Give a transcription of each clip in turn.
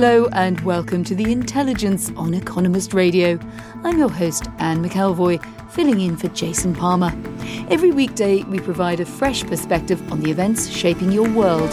Hello and welcome to the Intelligence on Economist Radio. I'm your host, Anne McElvoy, filling in for Jason Palmer. Every weekday, we provide a fresh perspective on the events shaping your world.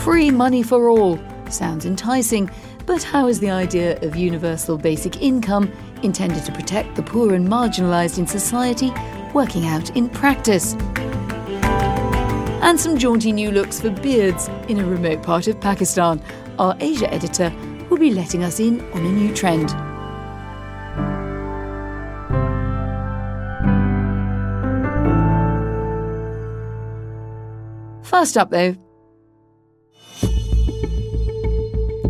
Free money for all sounds enticing, but how is the idea of universal basic income, intended to protect the poor and marginalised in society, working out in practice? And some jaunty new looks for beards in a remote part of Pakistan. Our Asia editor will be letting us in on a new trend. First up, though,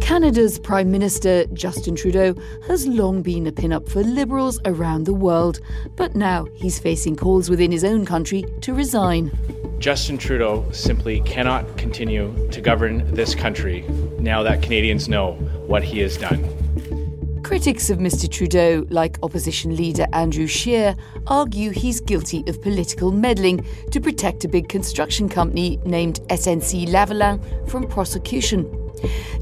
Canada's Prime Minister Justin Trudeau has long been a pin-up for Liberals around the world, but now he's facing calls within his own country to resign. Justin Trudeau simply cannot continue to govern this country now that Canadians know what he has done. Critics of Mr. Trudeau, like opposition leader Andrew Scheer, argue he's guilty of political meddling to protect a big construction company named SNC Lavalin from prosecution.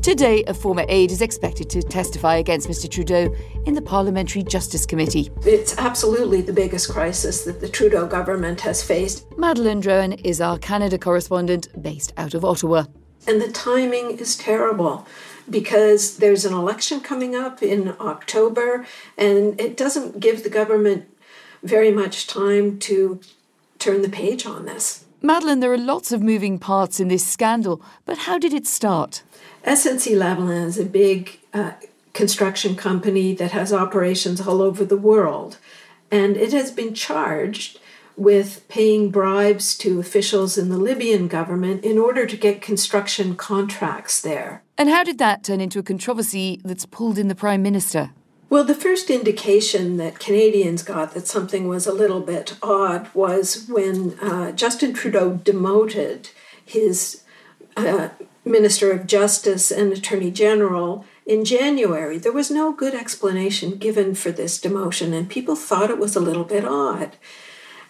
Today, a former aide is expected to testify against Mr. Trudeau in the Parliamentary Justice Committee. It's absolutely the biggest crisis that the Trudeau government has faced. Madeleine Drohan is our Canada correspondent based out of Ottawa. And the timing is terrible because there's an election coming up in October, and it doesn't give the government very much time to turn the page on this. Madeleine, there are lots of moving parts in this scandal, but how did it start? SNC Lavalin is a big uh, construction company that has operations all over the world, and it has been charged with paying bribes to officials in the Libyan government in order to get construction contracts there. And how did that turn into a controversy that's pulled in the Prime Minister? Well, the first indication that Canadians got that something was a little bit odd was when uh, Justin Trudeau demoted his uh, Minister of Justice and Attorney General in January. There was no good explanation given for this demotion, and people thought it was a little bit odd.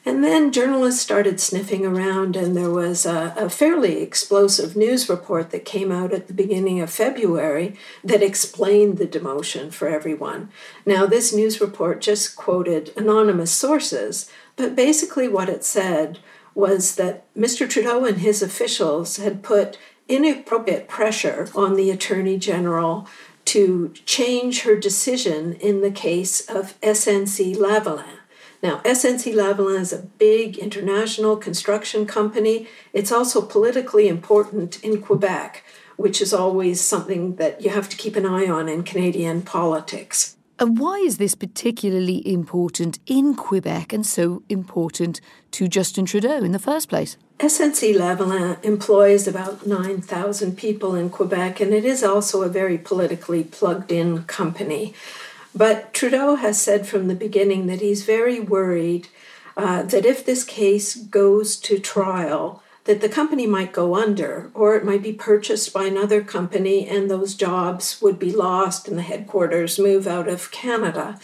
And then journalists started sniffing around, and there was a, a, fairly explosive news report that came out at the beginning of February that explained the demotion for everyone. Now, this news report just quoted anonymous sources, but basically what it said was that Mr. Trudeau and his officials had put inappropriate pressure on the Attorney General to change her decision in the case of SNC Lavalin. Now, SNC Lavalin is a big international construction company. It's also politically important in Quebec, which is always something that you have to keep an eye on in Canadian politics. And why is this particularly important in Quebec and so important to Justin Trudeau in the first place? SNC Lavalin employs about 9,000 people in Quebec, and it is also a very politically plugged in company. But Trudeau has said from the beginning that he's very worried uh, that if this case goes to trial, that the company might go under or it might be purchased by another company and those jobs would be lost and the headquarters move out of Canada.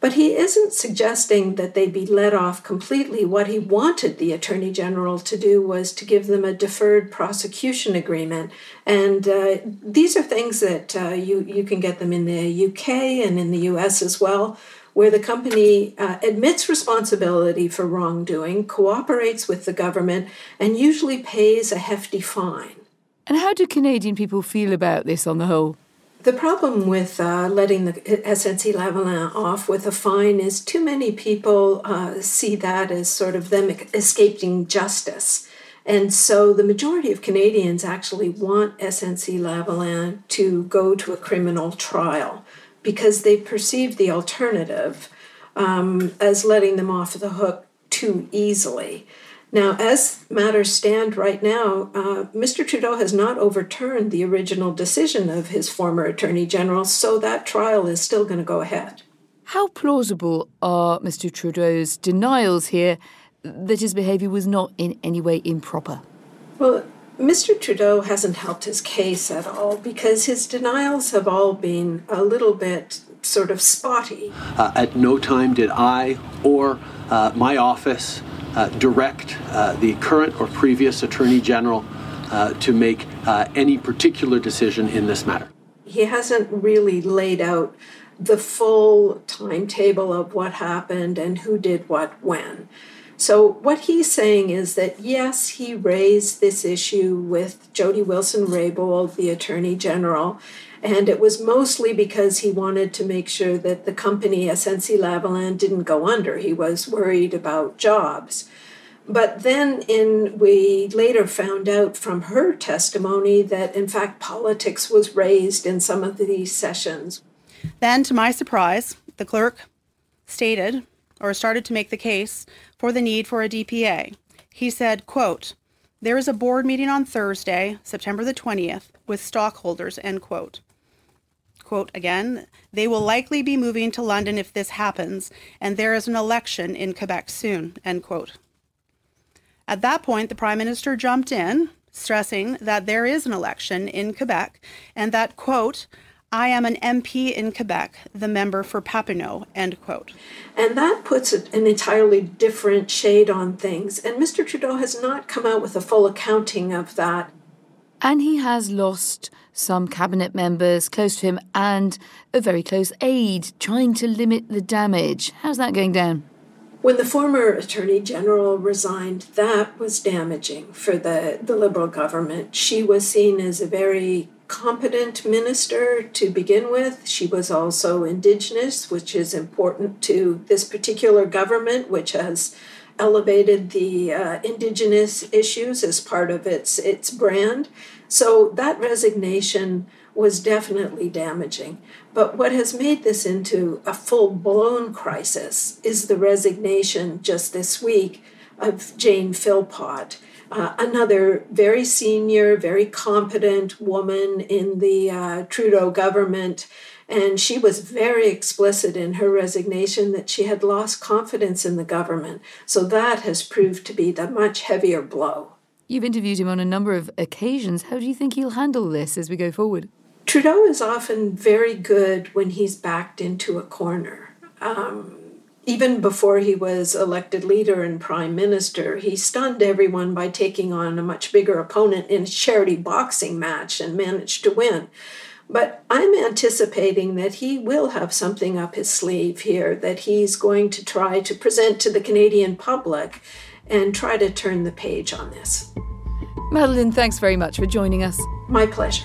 But he isn't suggesting that they be let off completely. What he wanted the Attorney General to do was to give them a deferred prosecution agreement. And uh, these are things that uh, you, you can get them in the UK and in the US as well, where the company uh, admits responsibility for wrongdoing, cooperates with the government, and usually pays a hefty fine. And how do Canadian people feel about this on the whole? The problem with uh, letting the SNC Lavalin off with a fine is too many people uh, see that as sort of them escaping justice. And so the majority of Canadians actually want SNC Lavalin to go to a criminal trial because they perceive the alternative um, as letting them off the hook too easily. Now, as matters stand right now, uh, Mr. Trudeau has not overturned the original decision of his former Attorney General, so that trial is still going to go ahead. How plausible are Mr. Trudeau's denials here that his behaviour was not in any way improper? Well, Mr. Trudeau hasn't helped his case at all because his denials have all been a little bit sort of spotty. Uh, at no time did I or uh, my office direct uh, the current or previous Attorney General uh, to make uh, any particular decision in this matter. He hasn't really laid out the full timetable of what happened and who did what when. So, what he's saying is that yes, he raised this issue with Jody Wilson Raybould, the Attorney General, and it was mostly because he wanted to make sure that the company SNC Lavalin didn't go under. He was worried about jobs. But then in we later found out from her testimony that in fact politics was raised in some of these sessions. Then to my surprise, the clerk stated or started to make the case for the need for a DPA. He said, quote, there is a board meeting on Thursday, September the 20th, with stockholders, end quote. Quote again, they will likely be moving to London if this happens, and there is an election in Quebec soon, end quote. At that point, the Prime Minister jumped in, stressing that there is an election in Quebec and that, quote, I am an MP in Quebec, the member for Papineau, end quote. And that puts an entirely different shade on things. And Mr. Trudeau has not come out with a full accounting of that. And he has lost some cabinet members close to him and a very close aide trying to limit the damage. How's that going down? When the former Attorney General resigned, that was damaging for the, the Liberal government. She was seen as a very competent minister to begin with. She was also Indigenous, which is important to this particular government, which has elevated the uh, Indigenous issues as part of its its brand. So that resignation was definitely damaging. But what has made this into a full blown crisis is the resignation just this week of Jane Philpott uh, another very senior, very competent woman in the uh, Trudeau government. And she was very explicit in her resignation that she had lost confidence in the government. So that has proved to be the much heavier blow. You've interviewed him on a number of occasions. How do you think he'll handle this as we go forward? Trudeau is often very good when he's backed into a corner. Um, even before he was elected leader and prime minister, he stunned everyone by taking on a much bigger opponent in a charity boxing match and managed to win. But I'm anticipating that he will have something up his sleeve here that he's going to try to present to the Canadian public and try to turn the page on this. Madeline, thanks very much for joining us. My pleasure.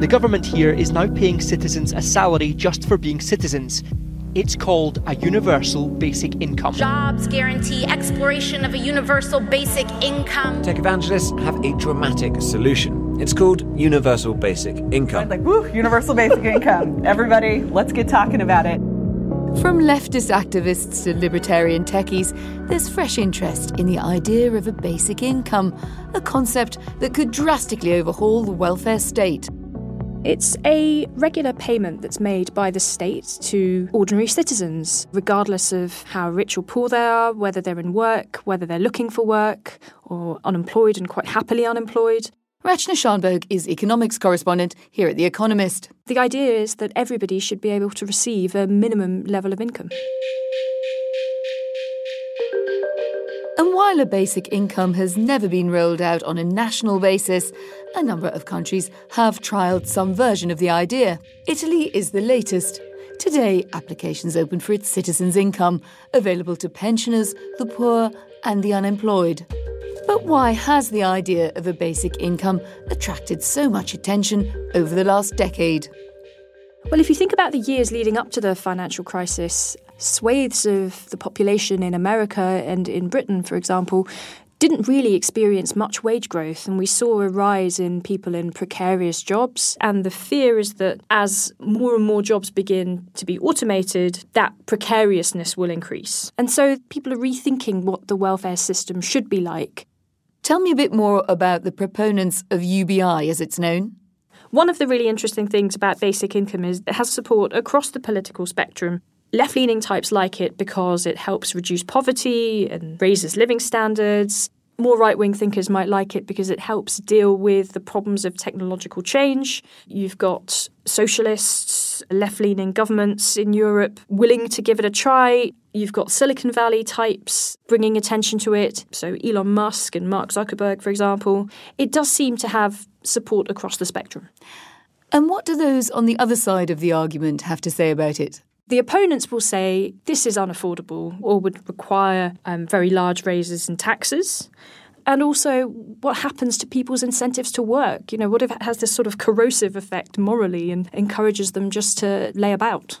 The government here is now paying citizens a salary just for being citizens. It's called a universal basic income. Jobs guarantee, exploration of a universal basic income. Tech evangelists have a dramatic solution. It's called universal basic income. Like, woo, universal basic income. Everybody, let's get talking about it. From leftist activists to libertarian techies, there's fresh interest in the idea of a basic income, a concept that could drastically overhaul the welfare state. It's a regular payment that's made by the state to ordinary citizens, regardless of how rich or poor they are, whether they're in work, whether they're looking for work, or unemployed and quite happily unemployed. Rachna Shanbhogue is economics correspondent here at The Economist. The idea is that everybody should be able to receive a minimum level of income. While a basic income has never been rolled out on a national basis, a number of countries have trialled some version of the idea. Italy is the latest. Today, applications open for its citizens' income, available to pensioners, the poor, and the unemployed. But why has the idea of a basic income attracted so much attention over the last decade? Well, if you think about the years leading up to the financial crisis, swathes of the population in America and in Britain, for example, didn't really experience much wage growth, and we saw a rise in people in precarious jobs. And the fear is that as more and more jobs begin to be automated, that precariousness will increase. And so people are rethinking what the welfare system should be like. Tell me a bit more about the proponents of UBI, as it's known. One of the really interesting things about basic income is it has support across the political spectrum. Left leaning types like it because it helps reduce poverty and raises living standards. More right wing thinkers might like it because it helps deal with the problems of technological change. You've got socialists, left leaning governments in Europe willing to give it a try. You've got Silicon Valley types bringing attention to it. So, Elon Musk and Mark Zuckerberg, for example. It does seem to have support across the spectrum. And what do those on the other side of the argument have to say about it? The opponents will say this is unaffordable or would require um, very large raises in taxes. And also, what happens to people's incentives to work? You know, what if it has this sort of corrosive effect morally and encourages them just to lay about?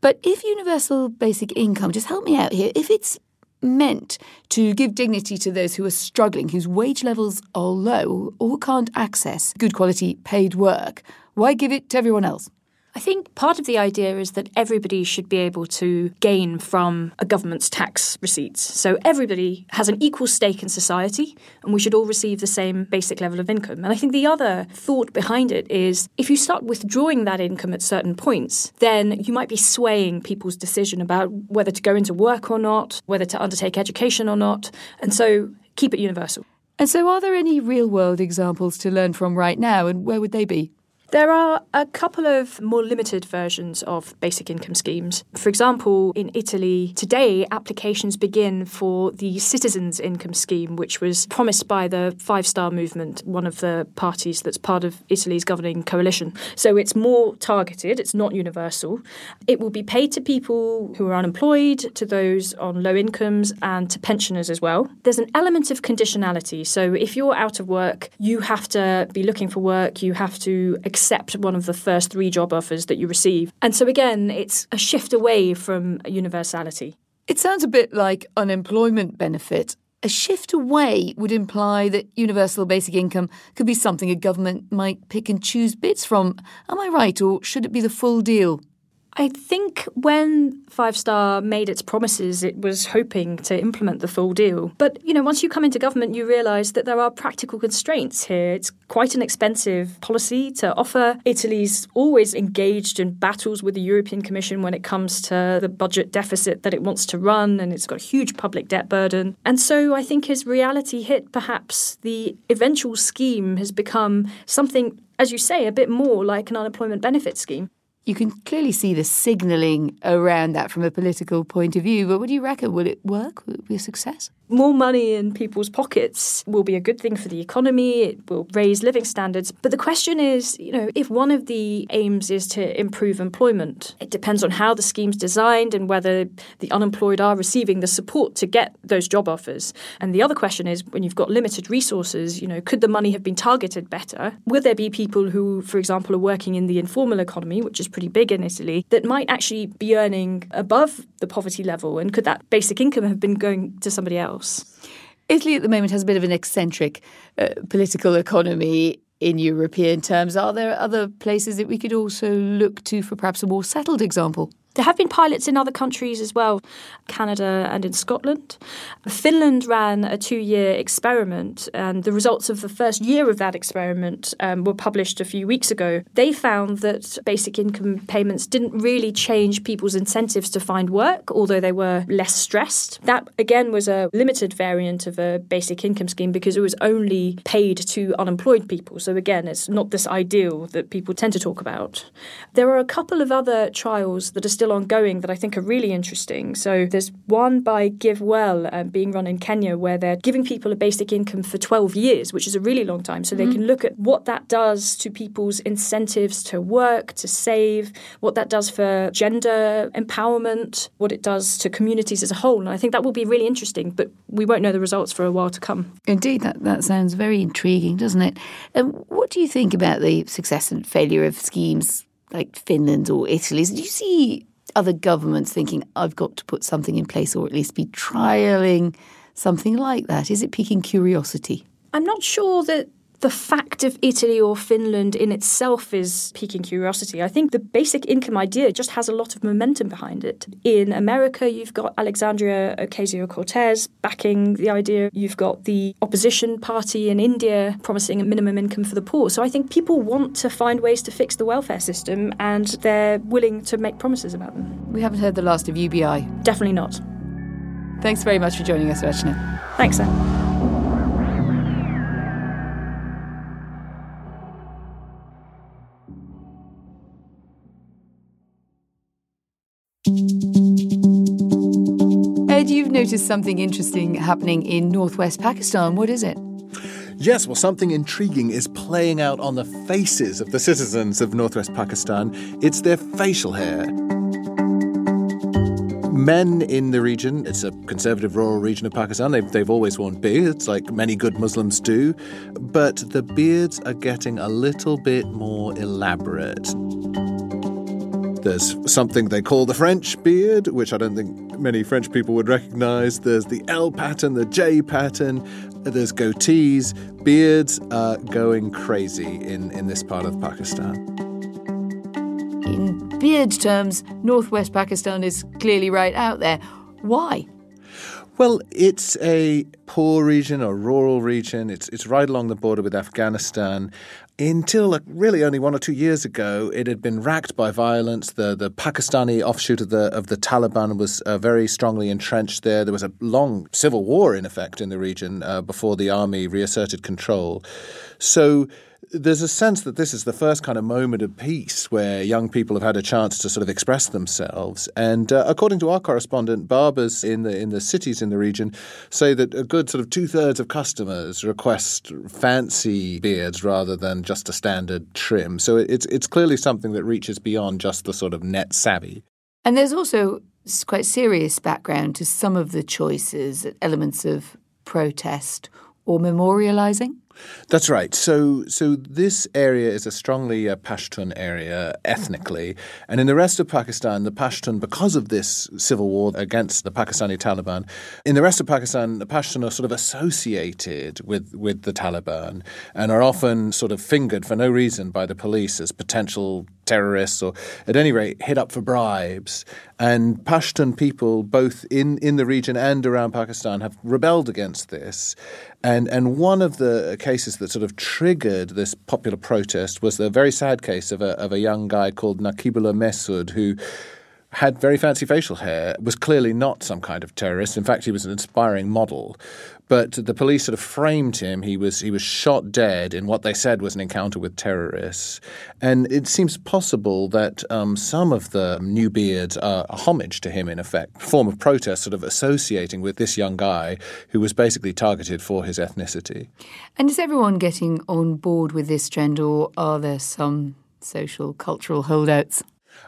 But if universal basic income, just help me out here, if it's meant to give dignity to those who are struggling, whose wage levels are low or can't access good quality paid work, why give it to everyone else? I think part of the idea is that everybody should be able to gain from a government's tax receipts. So everybody has an equal stake in society, and we should all receive the same basic level of income. And I think the other thought behind it is if you start withdrawing that income at certain points, then you might be swaying people's decision about whether to go into work or not, whether to undertake education or not. And so keep it universal. And so, are there any real world examples to learn from right now, and where would they be? There are a couple of more limited versions of basic income schemes. For example, in Italy, today applications begin for the Citizens' Income Scheme, which was promised by the Five Star Movement, one of the parties that's part of Italy's governing coalition. So it's more targeted, it's not universal. It will be paid to people who are unemployed, to those on low incomes, and to pensioners as well. There's an element of conditionality. So if you're out of work, you have to be looking for work, you have to one of the first three job offers that you receive. And so, again, it's a shift away from universality. It sounds a bit like unemployment benefit. A shift away would imply that universal basic income could be something a government might pick and choose bits from. Am I right, or should it be the full deal? I think when Five Star made its promises, it was hoping to implement the full deal. But, you know, once you come into government, you realise that there are practical constraints here. It's quite an expensive policy to offer. Italy's always engaged in battles with the European Commission when it comes to the budget deficit that it wants to run, and it's got a huge public debt burden. And so I think as reality hit, perhaps the eventual scheme has become something, as you say, a bit more like an unemployment benefit scheme you can clearly see the signalling around that from a political point of view. But what do you reckon? Will it work? Will it be a success? More money in people's pockets will be a good thing for the economy. It will raise living standards. But the question is, you know, if one of the aims is to improve employment, it depends on how the scheme's designed and whether the unemployed are receiving the support to get those job offers. And the other question is, when you've got limited resources, you know, could the money have been targeted better? Will there be people who, for example, are working in the informal economy, which is pretty big in Italy, that might actually be earning above the poverty level? And could that basic income have been going to somebody else? Italy at the moment has a bit of an eccentric uh, political economy in European terms. Are there other places that we could also look to for perhaps a more settled example? There have been pilots in other countries as well, Canada and in Scotland. Finland ran a two year experiment, and the results of the first year of that experiment um, were published a few weeks ago. They found that basic income payments didn't really change people's incentives to find work, although they were less stressed. That, again, was a limited variant of a basic income scheme because it was only paid to unemployed people. So, again, it's not this ideal that people tend to talk about. There are a couple of other trials that are still still ongoing that I think are really interesting. So there's one by GiveWell uh, being run in Kenya where they're giving people a basic income for 12 years, which is a really long time. So mm-hmm. they can look at what that does to people's incentives to work, to save, what that does for gender empowerment, what it does to communities as a whole. And I think that will be really interesting, but we won't know the results for a while to come. Indeed, that, that sounds very intriguing, doesn't it? And what do you think about the success and failure of schemes like Finland or Italy's? Do you see other governments thinking, I've got to put something in place or at least be trialling something like that? Is it piquing curiosity? I'm not sure that the fact of Italy or Finland in itself is piquing curiosity. I think the basic income idea just has a lot of momentum behind it. In America, you've got Alexandria Ocasio Cortez backing the idea. You've got the opposition party in India promising a minimum income for the poor. So I think people want to find ways to fix the welfare system and they're willing to make promises about them. We haven't heard the last of UBI. Definitely not. Thanks very much for joining us, Rachna. Thanks, Sam. Noticed something interesting happening in northwest Pakistan. What is it? Yes, well, something intriguing is playing out on the faces of the citizens of northwest Pakistan. It's their facial hair. Men in the region, it's a conservative rural region of Pakistan, they've, they've always worn beards, like many good Muslims do, but the beards are getting a little bit more elaborate. There's something they call the French beard, which I don't think many French people would recognize. There's the L pattern, the J pattern. There's goatees. Beards are going crazy in, in this part of Pakistan. In beard terms, northwest Pakistan is clearly right out there. Why? Well, it's a poor region, a rural region. It's it's right along the border with Afghanistan. Until really only one or two years ago, it had been racked by violence. The the Pakistani offshoot of the of the Taliban was uh, very strongly entrenched there. There was a long civil war, in effect, in the region uh, before the army reasserted control. So there's a sense that this is the first kind of moment of peace where young people have had a chance to sort of express themselves. And uh, according to our correspondent, barbers in the in the cities in the region say that a good sort of two thirds of customers request fancy beards rather than just a standard trim. So it's it's clearly something that reaches beyond just the sort of net savvy. And there's also quite serious background to some of the choices, elements of protest or memorializing. That's right. So, so this area is a strongly uh, Pashtun area ethnically, and in the rest of Pakistan, the Pashtun, because of this civil war against the Pakistani Taliban, in the rest of Pakistan, the Pashtun are sort of associated with with the Taliban and are often sort of fingered for no reason by the police as potential terrorists or at any rate hit up for bribes. And Pashtun people, both in, in the region and around Pakistan, have rebelled against this. And, and one of the cases that sort of triggered this popular protest was the very sad case of a, of a young guy called Nakibullah Mehsud, who had very fancy facial hair, was clearly not some kind of terrorist. In fact, he was an inspiring model. But the police sort of framed him. He was he was shot dead in what they said was an encounter with terrorists. And it seems possible that um, some of the new beards are a homage to him, in effect, a form of protest, sort of associating with this young guy who was basically targeted for his ethnicity. And is everyone getting on board with this trend, or are there some social cultural holdouts?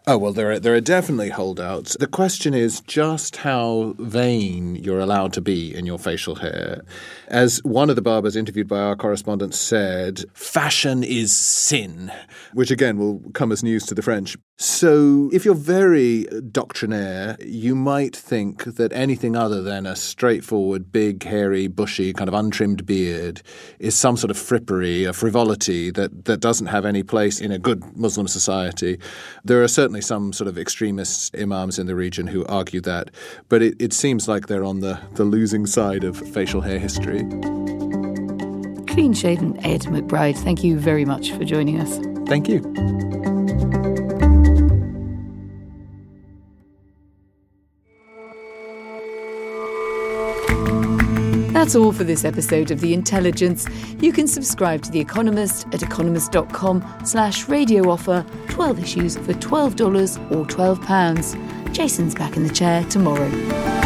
Oh well, there are there are definitely holdouts. The question is just how vain you're allowed to be in your facial hair. As one of the barbers interviewed by our correspondent said, "Fashion is sin," which again will come as news to the French. So, if you're very doctrinaire, you might think that anything other than a straightforward, big, hairy, bushy, kind of untrimmed beard is some sort of frippery, a frivolity that, that doesn't have any place in a good Muslim society. There are certainly some sort of extremist imams in the region who argue that, but it, it seems like they're on the, the losing side of facial hair history. Clean shaven Ed McBride, thank you very much for joining us. Thank you. That's all for this episode of The Intelligence. You can subscribe to The Economist at economist.com slash radio offer, 12 issues for $12 or £12. Jason's back in the chair tomorrow.